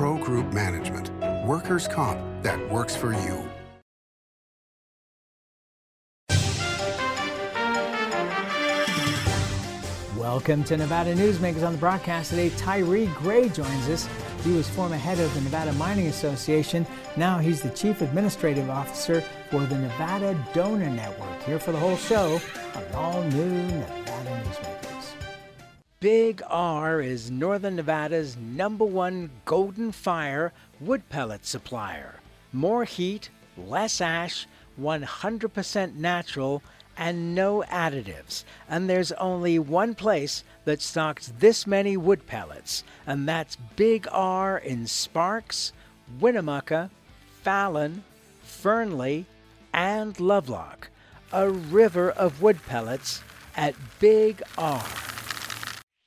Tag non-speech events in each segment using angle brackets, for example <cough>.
Pro Group Management. Workers' comp that works for you. Welcome to Nevada Newsmakers on the broadcast today. Tyre Gray joins us. He was former head of the Nevada Mining Association. Now he's the chief administrative officer for the Nevada Donor Network. Here for the whole show on all new Nevada Newsmakers. Big R is Northern Nevada's number one golden fire wood pellet supplier. More heat, less ash, 100% natural, and no additives. And there's only one place that stocks this many wood pellets, and that's Big R in Sparks, Winnemucca, Fallon, Fernley, and Lovelock. A river of wood pellets at Big R.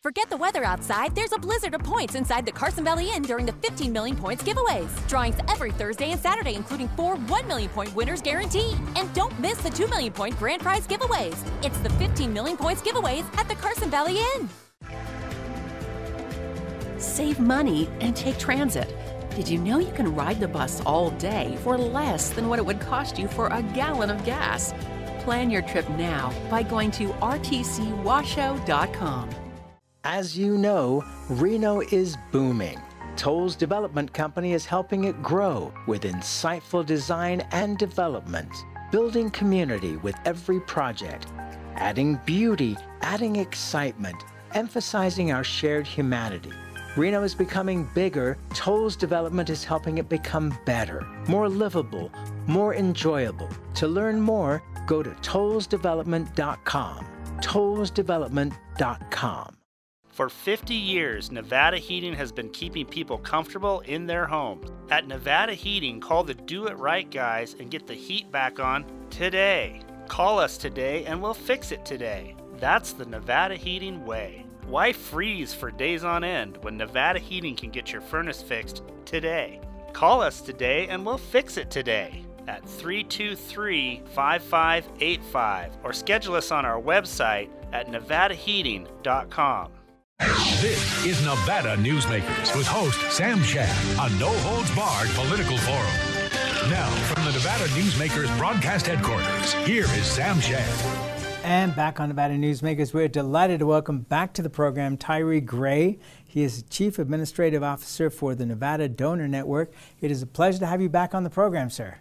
Forget the weather outside. There's a blizzard of points inside the Carson Valley Inn during the 15 million points giveaways. Drawings every Thursday and Saturday, including four 1 million point winners guaranteed. And don't miss the 2 million point grand prize giveaways. It's the 15 million points giveaways at the Carson Valley Inn. Save money and take transit. Did you know you can ride the bus all day for less than what it would cost you for a gallon of gas? Plan your trip now by going to rtcwashoe.com. As you know, Reno is booming. Tolles Development Company is helping it grow with insightful design and development, building community with every project, adding beauty, adding excitement, emphasizing our shared humanity. Reno is becoming bigger. Tolles Development is helping it become better, more livable, more enjoyable. To learn more, go to tollesdevelopment.com. tollesdevelopment.com. For 50 years, Nevada Heating has been keeping people comfortable in their homes. At Nevada Heating, call the Do It Right guys and get the heat back on today. Call us today and we'll fix it today. That's the Nevada Heating way. Why freeze for days on end when Nevada Heating can get your furnace fixed today? Call us today and we'll fix it today at 323 5585 or schedule us on our website at nevadaheating.com. This is Nevada Newsmakers with host Sam Shad, a no holds barred political forum. Now, from the Nevada Newsmakers broadcast headquarters, here is Sam Shad. And back on Nevada Newsmakers, we're delighted to welcome back to the program Tyre Gray. He is Chief Administrative Officer for the Nevada Donor Network. It is a pleasure to have you back on the program, sir.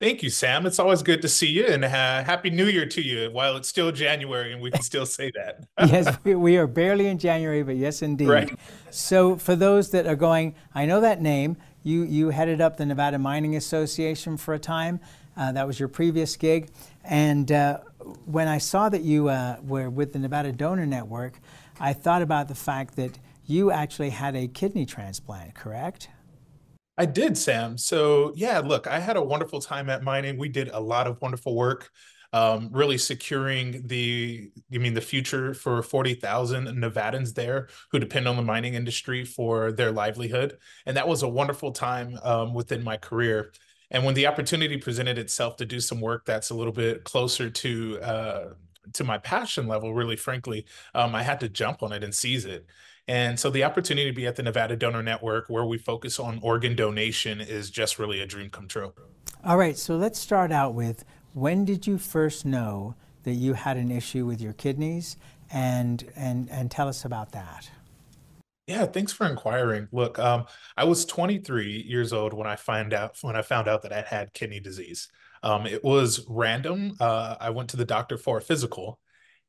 Thank you, Sam. It's always good to see you, and uh, happy New Year to you. While it's still January, and we can still say that. <laughs> yes, we are barely in January, but yes, indeed. Right. So, for those that are going, I know that name. You you headed up the Nevada Mining Association for a time. Uh, that was your previous gig, and uh, when I saw that you uh, were with the Nevada Donor Network, I thought about the fact that you actually had a kidney transplant. Correct? I did, Sam. So yeah, look, I had a wonderful time at mining. We did a lot of wonderful work, um, really securing the, I mean, the future for 40,000 Nevadans there who depend on the mining industry for their livelihood. And that was a wonderful time um, within my career. And when the opportunity presented itself to do some work that's a little bit closer to, uh, to my passion level, really frankly, um, I had to jump on it and seize it. And so the opportunity to be at the Nevada Donor Network, where we focus on organ donation, is just really a dream come true. All right, so let's start out with when did you first know that you had an issue with your kidneys, and and and tell us about that. Yeah, thanks for inquiring. Look, um, I was 23 years old when I find out when I found out that I had kidney disease. Um, it was random. Uh, I went to the doctor for a physical,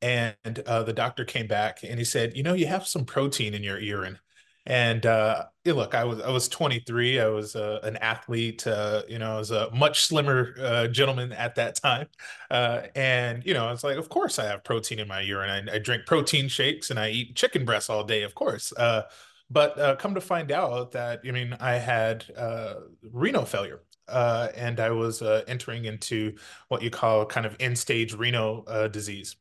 and uh, the doctor came back and he said, "You know, you have some protein in your urine." And uh, look, I was I was 23. I was uh, an athlete. Uh, you know, I was a much slimmer uh, gentleman at that time. Uh, and you know, it's like, of course, I have protein in my urine. I, I drink protein shakes and I eat chicken breasts all day. Of course. But come to find out that I mean, I had renal failure. and I was entering into what you call kind of end stage renal disease.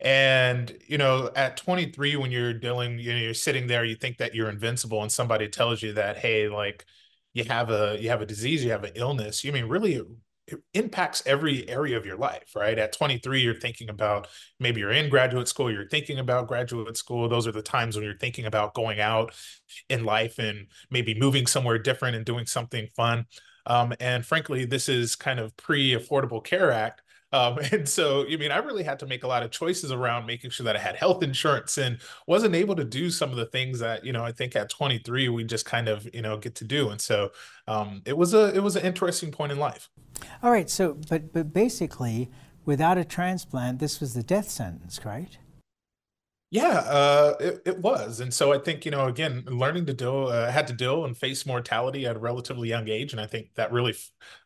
And you know, at 23, when you're dealing, you know, you're sitting there, you think that you're invincible, and somebody tells you that, hey, like you have a you have a disease, you have an illness. You mean really it impacts every area of your life, right? At 23, you're thinking about maybe you're in graduate school, you're thinking about graduate school. Those are the times when you're thinking about going out in life and maybe moving somewhere different and doing something fun. Um, and frankly, this is kind of pre Affordable Care Act. Um, <laughs> and so, I mean, I really had to make a lot of choices around making sure that I had health insurance and wasn't able to do some of the things that, you know, I think at 23 we just kind of, you know, get to do. And so um, it was a it was an interesting point in life. All right. So, but but basically, without a transplant, this was the death sentence, right? Yeah, uh, it, it was. And so I think, you know, again, learning to deal, uh, had to deal and face mortality at a relatively young age. And I think that really,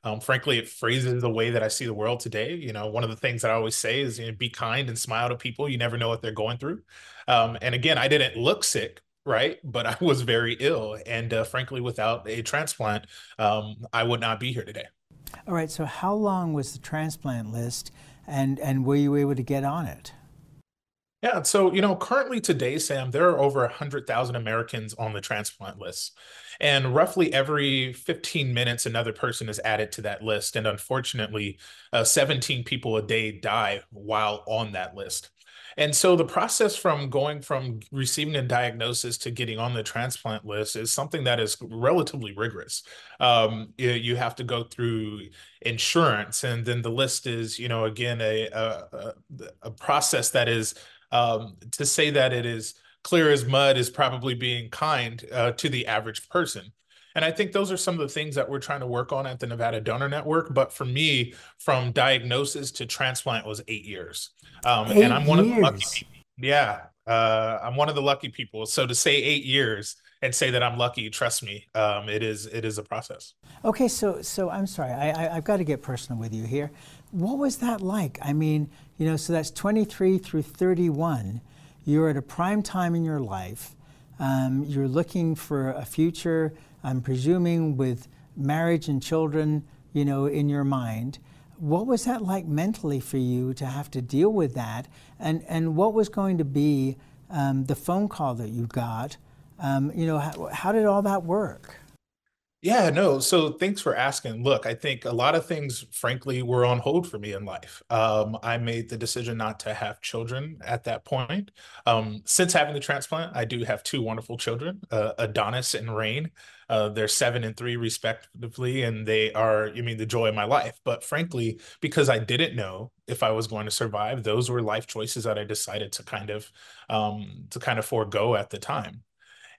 um, frankly, it phrases the way that I see the world today. You know, one of the things that I always say is, you know, be kind and smile to people. You never know what they're going through. Um, and again, I didn't look sick, right? <laughs> But I was very ill. And uh, frankly, without a transplant, um, I would not be here today. All right. So how long was the transplant list and, and were you able to get on it? Yeah, so you know, currently today, Sam, there are over 100,000 Americans on the transplant list. And roughly every 15 minutes, another person is added to that list. And unfortunately, uh, 17 people a day die while on that list. And so the process from going from receiving a diagnosis to getting on the transplant list is something that is relatively rigorous. Um, you, have to go through insurance, and then the list is, you know, again, a, a, a process that is um, to say that it is clear as mud is probably being kind uh, to the average person. And I think those are some of the things that we're trying to work on at the Nevada Donor Network. But for me, from diagnosis to transplant was eight years. Um, eight and I'm one years. of the lucky people. Yeah. Uh, I'm one of the lucky people. So to say eight years and say that I'm lucky, trust me, um, it is it is a process. Okay, so so I'm sorry, I, I have got to get personal with you here. What was that like? I mean, you know, so that's 23 through 31. You're at a prime time in your life. Um, you're looking for a future, I'm presuming, with marriage and children, you know, in your mind. What was that like mentally for you to have to deal with that? And, and what was going to be um, the phone call that you got? Um, you know, how, how did all that work? Yeah, no. So thanks for asking. Look, I think a lot of things, frankly, were on hold for me in life. Um, I made the decision not to have children at that point. Um, since having the transplant, I do have two wonderful children, uh, Adonis and Rain. Uh, they're seven and three, respectively, and they are, you mean, the joy of my life. But frankly, because I didn't know if I was going to survive, those were life choices that I decided to kind of, um, to kind of forego at the time.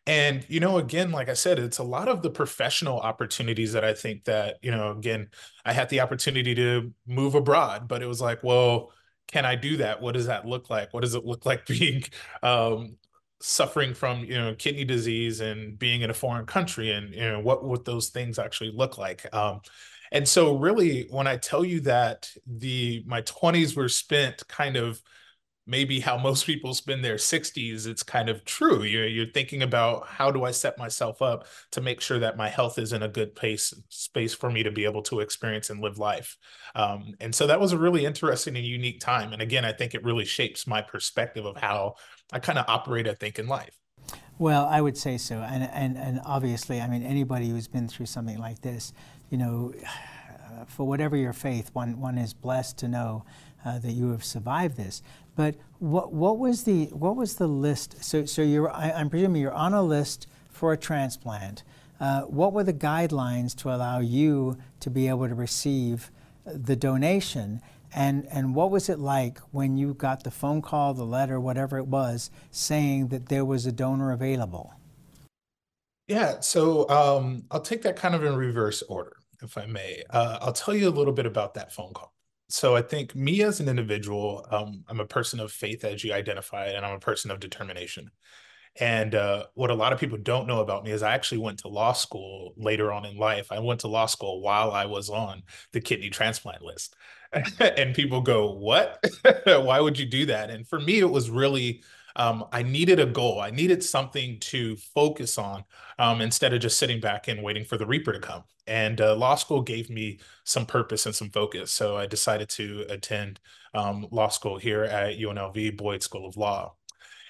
And, you know, again, like I said, it's a lot of the professional opportunities that I think that, you know, again, I had the opportunity to move abroad, but it was like, well, can I do that? What does that look like? What does it look like <laughs> being um, suffering from you know kidney disease and being in a foreign country and you know what would those things actually look like um, and so really when i tell you that the my 20s were spent kind of maybe how most people spend their 60s it's kind of true. You're, you're thinking about how do i set myself up to make sure that my health is in a good place space for me to be able to experience and live life. Um, and so that was a really interesting and unique time. And again i think it really shapes my perspective of how i kind of operate i think in life. Well i would say so. And, and and obviously i mean anybody who's been through something like this you know <sighs> for whatever your faith one one is blessed to know uh, that you have survived this. But what, what was the what was the list? So so you're I, am presuming you're on a list for a transplant. Uh, what were the guidelines to allow you to be able to receive the donation? And and what was it like when you got the phone call, the letter, whatever it was, saying that there was a donor available? Yeah, so um, I'll take that kind of in reverse order, if I may. Uh, I'll tell you a little bit about that phone call so I think me as an individual, um, I'm a person of faith as you identify, and I'm a person of determination. And uh, what a lot of people don't know about me is I actually went to law school later on in life. I went to law school while I was on the kidney transplant list. <laughs> and people go, What? <laughs> Why would you do that? And for me, it was really um, I needed a goal. I needed something to focus on um, instead of just sitting back and waiting for the Reaper to come. And uh, law school gave me some purpose and some focus. So I decided to attend um, law school here at UNLV, Boyd School of Law.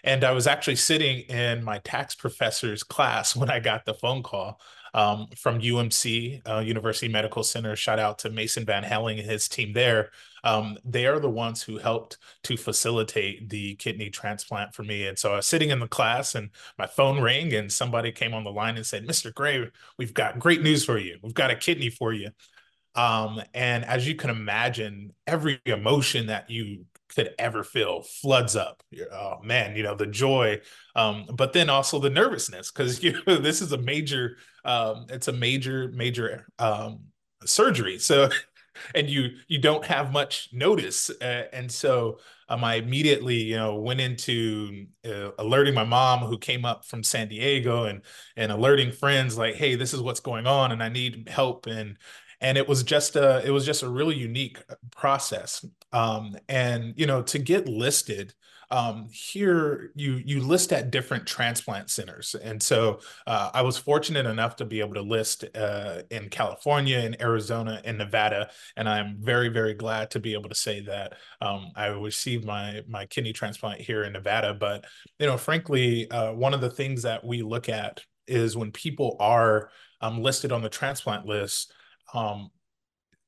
And I was actually sitting in my tax professor's <laughs> class when I got the phone call um, from UMC, uh, University Medical Center. Shout out to Mason Van Helling and his team there. Um, they are the ones who helped to facilitate the kidney transplant for me. And so I was sitting in the class and my phone rang and somebody came on the line and said, Mr. Gray, we've got great news for you. We've got a kidney for you. Um, and as you can imagine, every emotion that you could ever feel floods up. Oh man, you know the joy, um, but then also the nervousness because <laughs> you know, this is a major, um, it's a major, major um, surgery. So, <laughs> and you you don't have much notice, uh, and so um, I immediately you know went into uh, alerting my mom who came up from San Diego and and alerting friends like, hey, this is what's going on, and I need help. And and it was just a it was just a really unique uh, process. Um, and you know to get listed um, here you you list at different transplant centers. And so uh, i was fortunate enough to be able to list uh, in california in arizona and nevada. And i'm very very glad to be able to say that um, i received my my kidney transplant here in nevada. But you know frankly uh, one of the things that we look at is when people are um, listed on the transplant list um,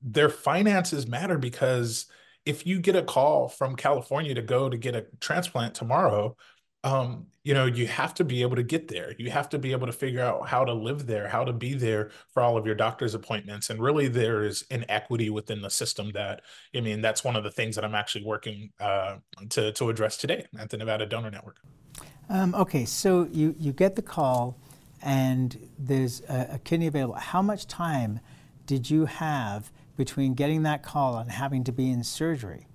their finances matter because if you get a call from California to go to get a transplant tomorrow, um, you know, you have to be able to get there. You have to be able to figure out how to live there, how to be there for all of your doctor's appointments. And really, there is inequity within the system that, I mean, that's one of the things that I'm actually working uh, to, to address today at the Nevada Donor Network. Um, okay, so you, you get the call and there's a, a kidney available. How much time did you have between getting that call and having to be in surgery?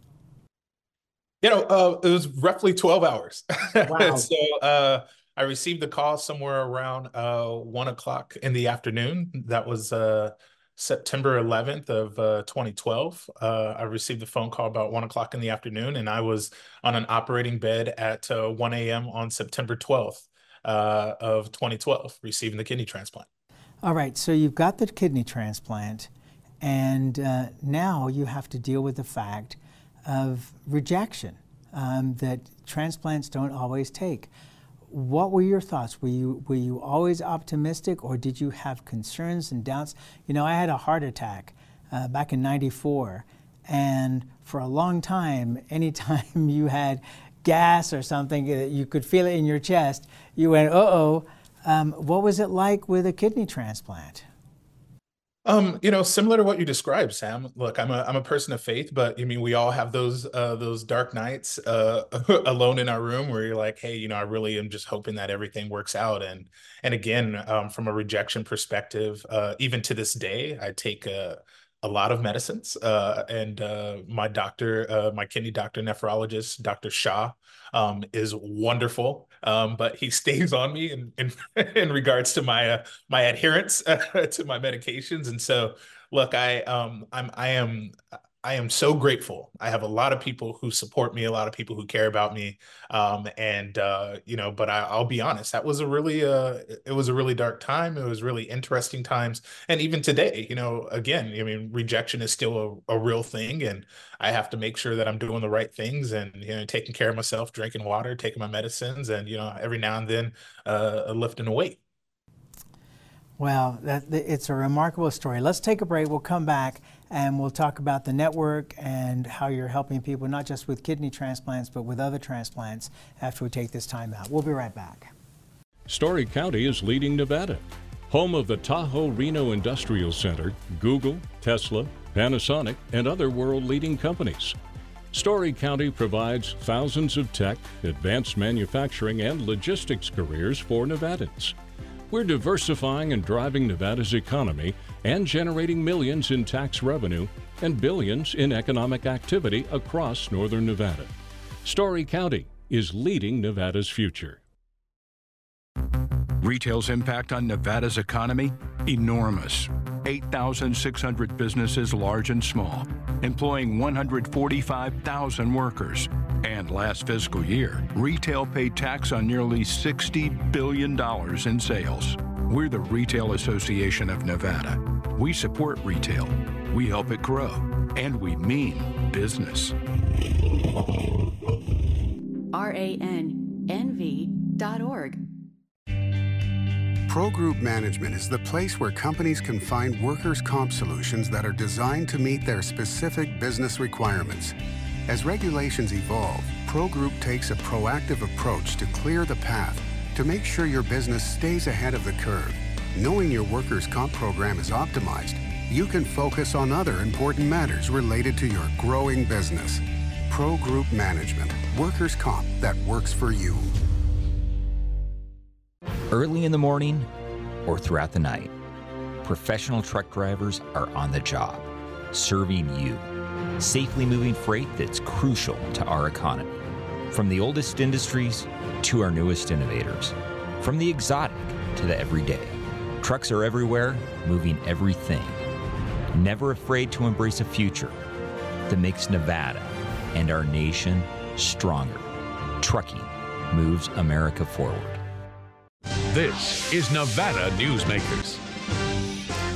You know, uh, it was roughly 12 hours. <laughs> Wow. so uh, I received the call somewhere around uh, one o'clock in the afternoon. That was uh, September 11th of 2012. Uh, uh, I received the phone call about one o'clock in the afternoon, and I was on an operating bed at 1 a.m. on September 12th of 2012, receiving the kidney transplant. All right, so you've got the kidney transplant, and uh, now you have to deal with the fact of rejection um, that transplants don't always take. What were your thoughts? Were you were you always optimistic, or did you have concerns and doubts? You know, I had a heart attack uh, back in '94, and for a long time, anytime <laughs> you had gas or something, you could feel it in your chest. You went, "Uh oh." Um, what was it like with a kidney transplant? Um, you know, similar to what you described, Sam. Look, I'm a I'm a person of faith, but I mean, we all have those uh, those dark nights uh, <laughs> alone in our room where you're like, hey, you know, I really am just hoping that everything works out. And and again, um, from a rejection perspective, uh, even to this day, I take a a lot of medicines. Uh, and uh, my doctor, uh, my kidney doctor, nephrologist, Dr. Shah, um, is wonderful. Um, but he <laughs> stays on me in in, <laughs> in regards to my uh, my adherence <laughs> to my medications. And so, look, I um, I'm I am I am so grateful. I have a lot of people who support me, a lot of people who care about me, um, and uh, you know. But I, will be honest, that was a really, uh, it was a really dark time. It was really interesting times, and even today, you know, again, I mean, rejection is still a, a real thing, and I have to make sure that I'm doing the right things and you know, taking care of myself, drinking water, taking my medicines, and you know, every now and then, uh, lifting a weight. Well, that, it's a remarkable story. Let's take a break. We'll come back and we'll talk about the network and how you're helping people, not just with kidney transplants, but with other transplants after we take this time out. We'll be right back. Storey County is leading Nevada. Home of the Tahoe Reno Industrial Center, Google, Tesla, Panasonic, and other world leading companies. Storey County provides thousands of tech, advanced manufacturing, and logistics careers for Nevadans. We're diversifying and driving Nevada's economy and generating millions in tax revenue and billions in economic activity across northern Nevada. Storey County is leading Nevada's future. Retail's impact on Nevada's economy? Enormous. 8,600 businesses, large and small, employing 145,000 workers. And last fiscal year, retail paid tax on nearly $60 billion in sales. We're the Retail Association of Nevada. We support retail, we help it grow, and we mean business. RAN nv.org. Pro Group Management is the place where companies can find workers' comp solutions that are designed to meet their specific business requirements. As regulations evolve, Pro Group takes a proactive approach to clear the path to make sure your business stays ahead of the curve. Knowing your workers' comp program is optimized, you can focus on other important matters related to your growing business. Pro Group Management, workers' comp that works for you. Early in the morning or throughout the night, professional truck drivers are on the job, serving you, safely moving freight that's crucial to our economy. From the oldest industries to our newest innovators, from the exotic to the everyday. Trucks are everywhere, moving everything. Never afraid to embrace a future that makes Nevada and our nation stronger. Trucking moves America forward. This is Nevada Newsmakers.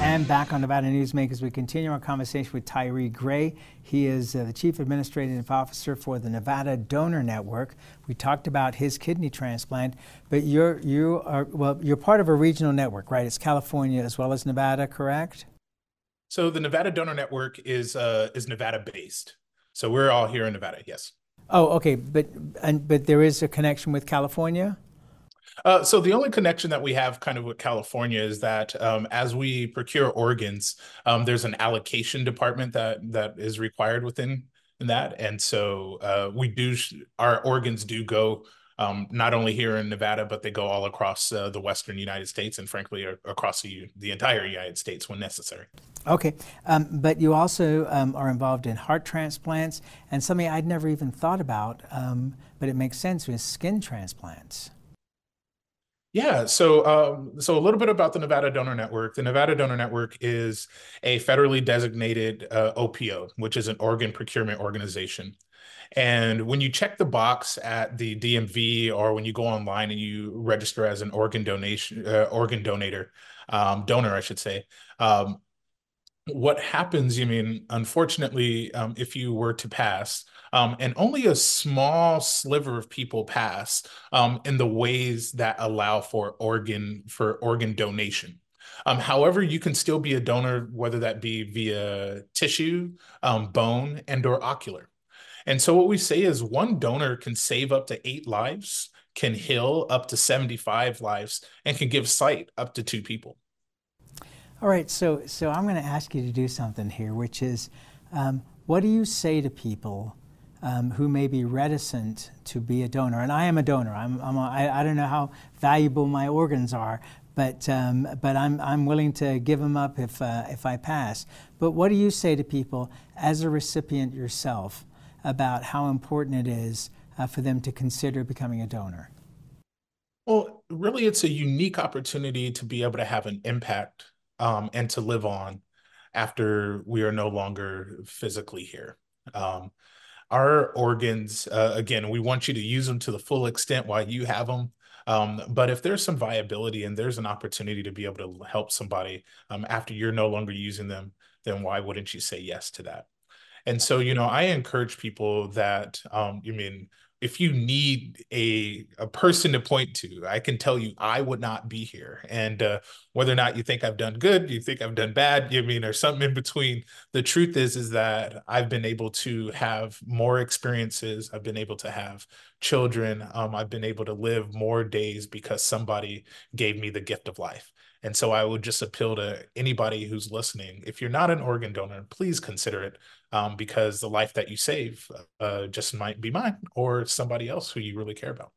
And back on Nevada Newsmakers, we continue our conversation with Tyre Gray. He is uh, the Chief Administrative Officer for the Nevada Donor Network. We talked about his kidney transplant, but you're you are well, you're part of a regional network, right? It's California as well as Nevada, correct? So the Nevada Donor Network is uh, is Nevada based. So we're all here in Nevada. Yes. Oh, okay, but and but there is a connection with California. Uh, so the only connection that we have kind of with California is that um, as we procure organs, um, there's an allocation department that that is required within that, and so uh, we do our organs do go um, not only here in Nevada, but they go all across uh, the Western United States and frankly across the, the entire United States when necessary. Okay, um, but you also um, are involved in heart transplants and something I'd never even thought about, um, but it makes sense with skin transplants. Yeah, so um, so a little bit about the Nevada Donor Network. The Nevada Donor Network is a federally designated uh, OPO, which is an organ procurement organization. And when you check the box at the DMV or when you go online and you register as an organ donation uh, organ donator, um, donor, I should say, um, what happens, you mean, unfortunately, um, if you were to pass, um, and only a small sliver of people pass um, in the ways that allow for organ for organ donation. Um, however, you can still be a donor, whether that be via tissue, um, bone, and or ocular. And so what we say is one donor can save up to eight lives, can heal up to 75 lives, and can give sight up to two people. All right, so so I'm going to ask you to do something here, which is, um, what do you say to people um, who may be reticent to be a donor? And I am a donor. I'm, I'm a, I, I don't know how valuable my organs are, but um, but I'm I'm willing to give them up if uh, if I pass. But what do you say to people as a recipient yourself about how important it is uh, for them to consider becoming a donor? Well, really, it's a unique opportunity to be able to have an impact um, and to live on after we are no longer physically here. Um, our organs, uh, again, we want you to use them to the full extent while you have them. Um, but if there's some viability and there's an opportunity to be able to help somebody um, after you're no longer using them, then why wouldn't you say yes to that? And so, you know, I encourage people that, um, you mean, if you need a a person to point to, I can tell you I would not be here. And uh, whether or not you think I've done good, you think I've done bad, you mean, or something in between. The truth is, is that I've been able to have more experiences. I've been able to have children. Um, I've been able to live more days because somebody gave me the gift of life. And so I would just appeal to anybody who's listening. If you're not an organ donor, please consider it um, because the life that you save uh, just might be mine or somebody else who you really care about.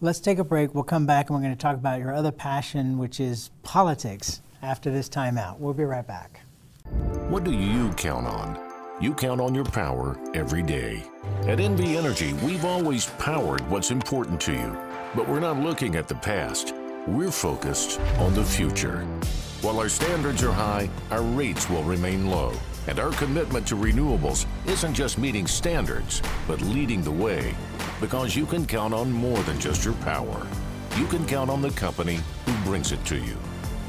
Let's take a break. We'll come back and we're going to talk about your other passion, which is politics, after this timeout. We'll be right back. What do you count on? You count on your power every day. At NV Energy, we've always powered what's important to you, but we're not looking at the past. We're focused on the future. While our standards are high, our rates will remain low. And our commitment to renewables isn't just meeting standards, but leading the way. Because you can count on more than just your power. You can count on the company who brings it to you.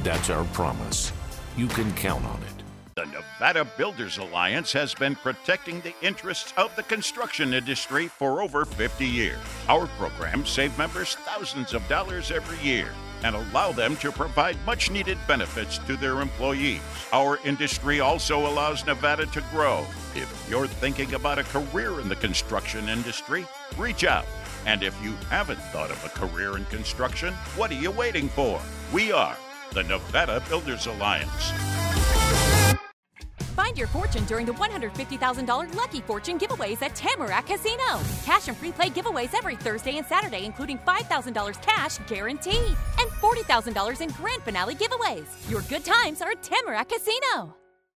That's our promise. You can count on it. The Nevada Builders Alliance has been protecting the interests of the construction industry for over 50 years. Our programs save members thousands of dollars every year and allow them to provide much needed benefits to their employees. Our industry also allows Nevada to grow. If you're thinking about a career in the construction industry, reach out. And if you haven't thought of a career in construction, what are you waiting for? We are the Nevada Builders Alliance. Find your fortune during the $150,000 Lucky Fortune giveaways at Tamarack Casino. Cash and free play giveaways every Thursday and Saturday, including $5,000 cash guaranteed and $40,000 in grand finale giveaways. Your good times are at Tamarack Casino.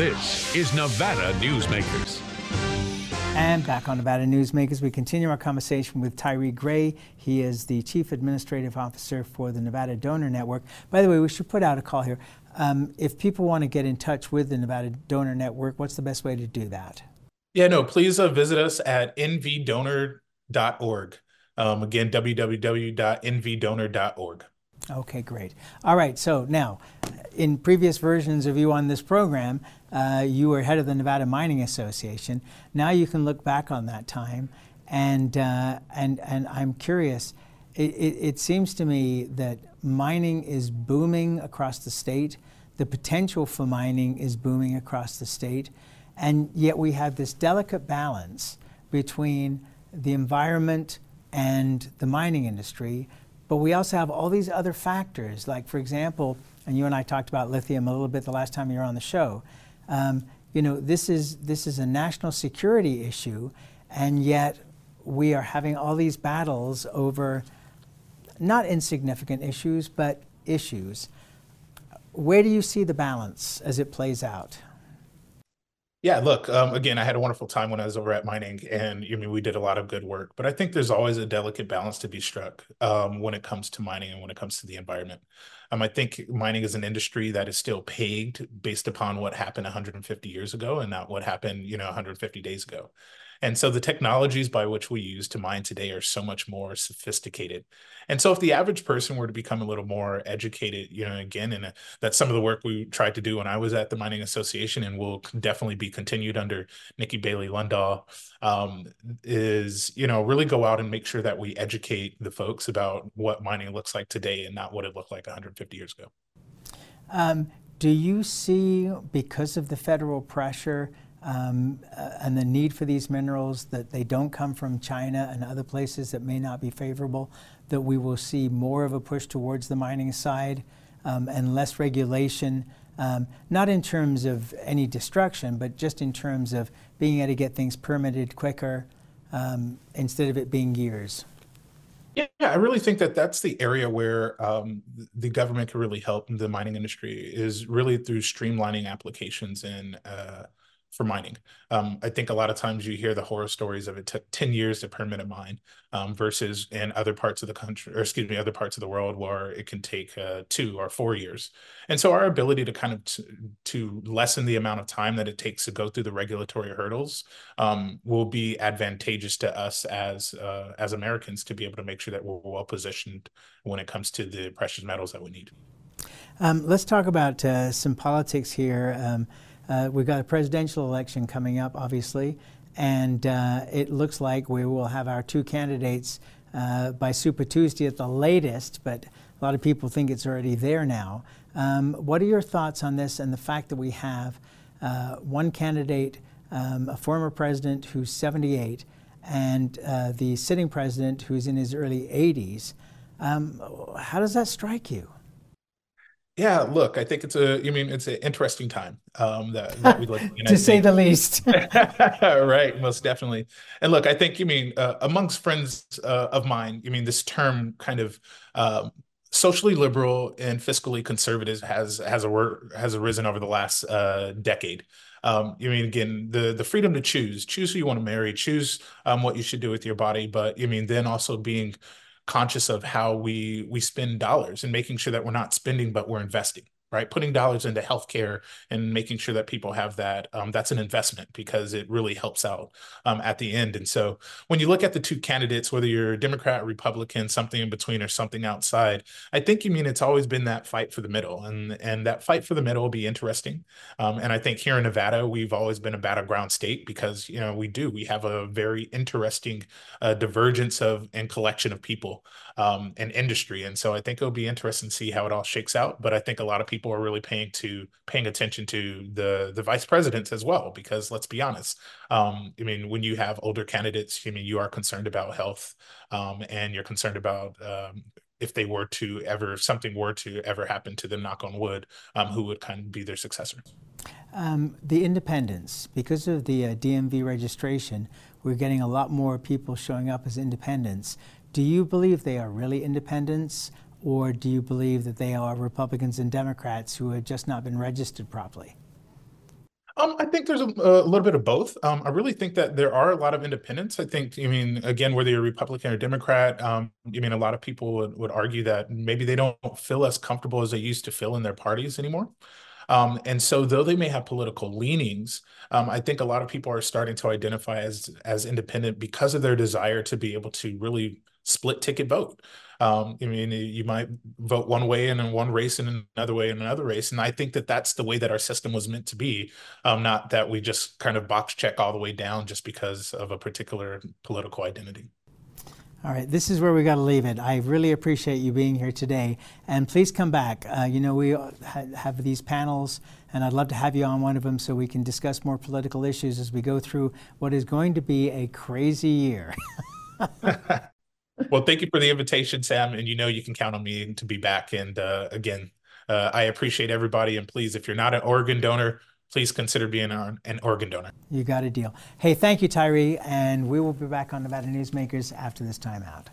This is Nevada Newsmakers. And back on Nevada Newsmakers, we continue our conversation with Tyre Gray. He is the Chief Administrative Officer for the Nevada Donor Network. By the way, we should put out a call here. Um, if people want to get in touch with the Nevada Donor Network, what's the best way to do that? Yeah, no, please uh, visit us at nvdonor.org. Um, again, www.nvdonor.org. Okay, great. All right, so now, in previous versions of you on this program, uh, you were head of the Nevada Mining Association. Now you can look back on that time, and uh, and and I'm curious. It, it, it, seems to me that mining is booming across the state. The potential for mining is booming across the state, and yet we have this delicate balance between the environment and the mining industry but we also have all these other factors, like, for example, and you and I talked about lithium a little bit the last time you were on the show. Um, you know, this is, this is a national security issue, and yet we are having all these battles over not insignificant issues, but issues. Where do you see the balance as it plays out? Yeah, look, um, again, I had a wonderful time when I was over at mining, and I mean, we did a lot of good work. But I think there's always a delicate balance to be struck um, when it comes to mining and when it comes to the environment. Um, I think mining is an industry that is still pegged based upon what happened 150 years ago and not what happened, you know, 150 days ago. And so the technologies by which we use to mine today are so much more sophisticated. And so if the average person were to become a little more educated, you know, again, and uh, that's some of the work we tried to do when I was at the Mining Association and will definitely be continued under Nikki Bailey Lundahl, um, is, you know, really go out and make sure that we educate the folks about what mining looks like today and not what it looked like 150 years ago. Um, do you see, because of the federal pressure, um, uh, and the need for these minerals, that they don't come from China and other places that may not be favorable, that we will see more of a push towards the mining side um, and less regulation, um, not in terms of any destruction, but just in terms of being able to get things permitted quicker um, instead of it being years. Yeah, I really think that that's the area where um, the government can really help the mining industry is really through streamlining applications and uh, for mining. Um, I think a lot of times you hear the horror stories of it took 10 years to permit a mine um, versus in other parts of the country, or excuse me, other parts of the world where it can take uh, two or four years. And so our ability to kind of to lessen the amount of time that it takes to go through the regulatory hurdles um, will be advantageous to us as uh, as Americans to be able to make sure that we're well positioned when it comes to the precious metals that we need. Um, let's talk about uh, some politics here. Uh, we've got a presidential election coming up, obviously, and uh, it looks like we will have our two candidates uh, by Super Tuesday at the latest, but a lot of people think it's already there now. Um, what are your thoughts on this and the fact that we have uh, one candidate, um, a former president who's 78, and uh, the sitting president who's in his early 80s? Um, how does that strike you? Yeah, look, I think it's a. I mean, it's an interesting time um, that, <laughs> that we live in. to say the least. <laughs> right, most definitely. And look, I think you mean uh, amongst friends uh, of mine. You mean this term kind of um, socially liberal and fiscally conservative has has a has arisen over the last uh, decade. Um, I mean, again, the the freedom to choose, choose who you want to marry, choose um, what you should do with your body, but I mean, then also being conscious of how we we spend dollars and making sure that we're not spending, but we're investing right? Putting dollars into healthcare and making sure that people have that, um, that's an investment because it really helps out um, at the end. And so when you look at the two candidates, whether you're Democrat, Republican, something in between or something outside, I think you mean it's always been that fight for the middle. And, and that fight for the middle will be interesting. Um, and I think here in Nevada, we've always been a battleground state because, you know, we do, we have a very interesting uh, divergence of and collection of people um, and industry. And so I think it'll be interesting to see how it all shakes out. But I think a lot of people are really paying to paying attention to the the vice presidents as well, because let's be honest. Um, I mean, when you have older candidates, I mean, you are concerned about health, um, and you're concerned about um, if they were to ever something were to ever happen to them, knock on wood, um, who would kind of be their successor. Um, the independents, because of the uh, DMV registration, we're getting a lot more people showing up as independents. Do you believe they are really independents, or do you believe that they are Republicans and Democrats who have just not been registered properly? Um, I think there's a, a, little bit of both. Um, I really think that there are a lot of independents. I think, I mean, again, whether you're Republican or Democrat, um, I mean, a lot of people would, would argue that maybe they don't feel as comfortable as they used to feel in their parties anymore. Um, and so, though they may have political leanings, um, I think a lot of people are starting to identify as as independent because of their desire to be able to really split ticket vote. Um, I mean, you might vote one way and in one race and another way in another race. And I think that that's the way that our system was meant to be, um, not that we just kind of box check all the way down just because of a particular political identity. All right, this is where we got to leave it. I really appreciate you being here today, and please come back. Uh, you know, we have these panels, and I'd love to have you on one of them so we can discuss more political issues as we go through what is going to be a crazy year. <laughs> <laughs> well, thank you for the invitation, Sam, and you know you can count on me to be back. And uh, again, uh, I appreciate everybody, and please, if you're not an organ donor, please consider being an organ donor. You got a deal. Hey, thank you, Tyre, and we will be back on Nevada Newsmakers after this timeout.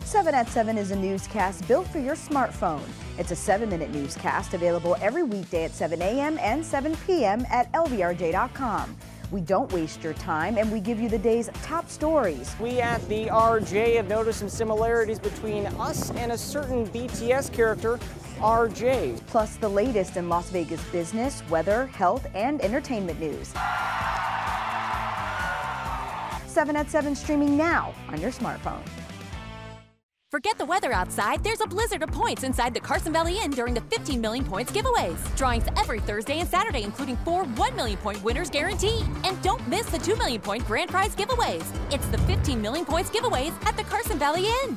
7 at 7 is a newscast built for your smartphone. It's a seven minute newscast available every weekday at 7 a.m. and 7 p.m. at lvrj.com. We don't waste your time and we give you the day's top stories. We at the RJ have noticed some similarities between us and a certain BTS character RJ. Plus the latest in Las Vegas business, weather, health, and entertainment news. 7 at 7 streaming now on your smartphone. Forget the weather outside, there's a blizzard of points inside the Carson Valley Inn during the 15 million points giveaways. Drawings every Thursday and Saturday, including four 1 million point winners guaranteed. And don't miss the 2 million point grand prize giveaways. It's the 15 million points giveaways at the Carson Valley Inn.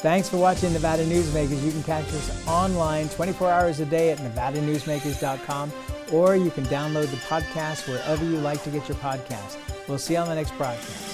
Thanks for watching Nevada Newsmakers. You can catch us online 24 hours a day at nevadanewsmakers.com or you can download the podcast wherever you like to get your podcast. We'll see you on the next broadcast.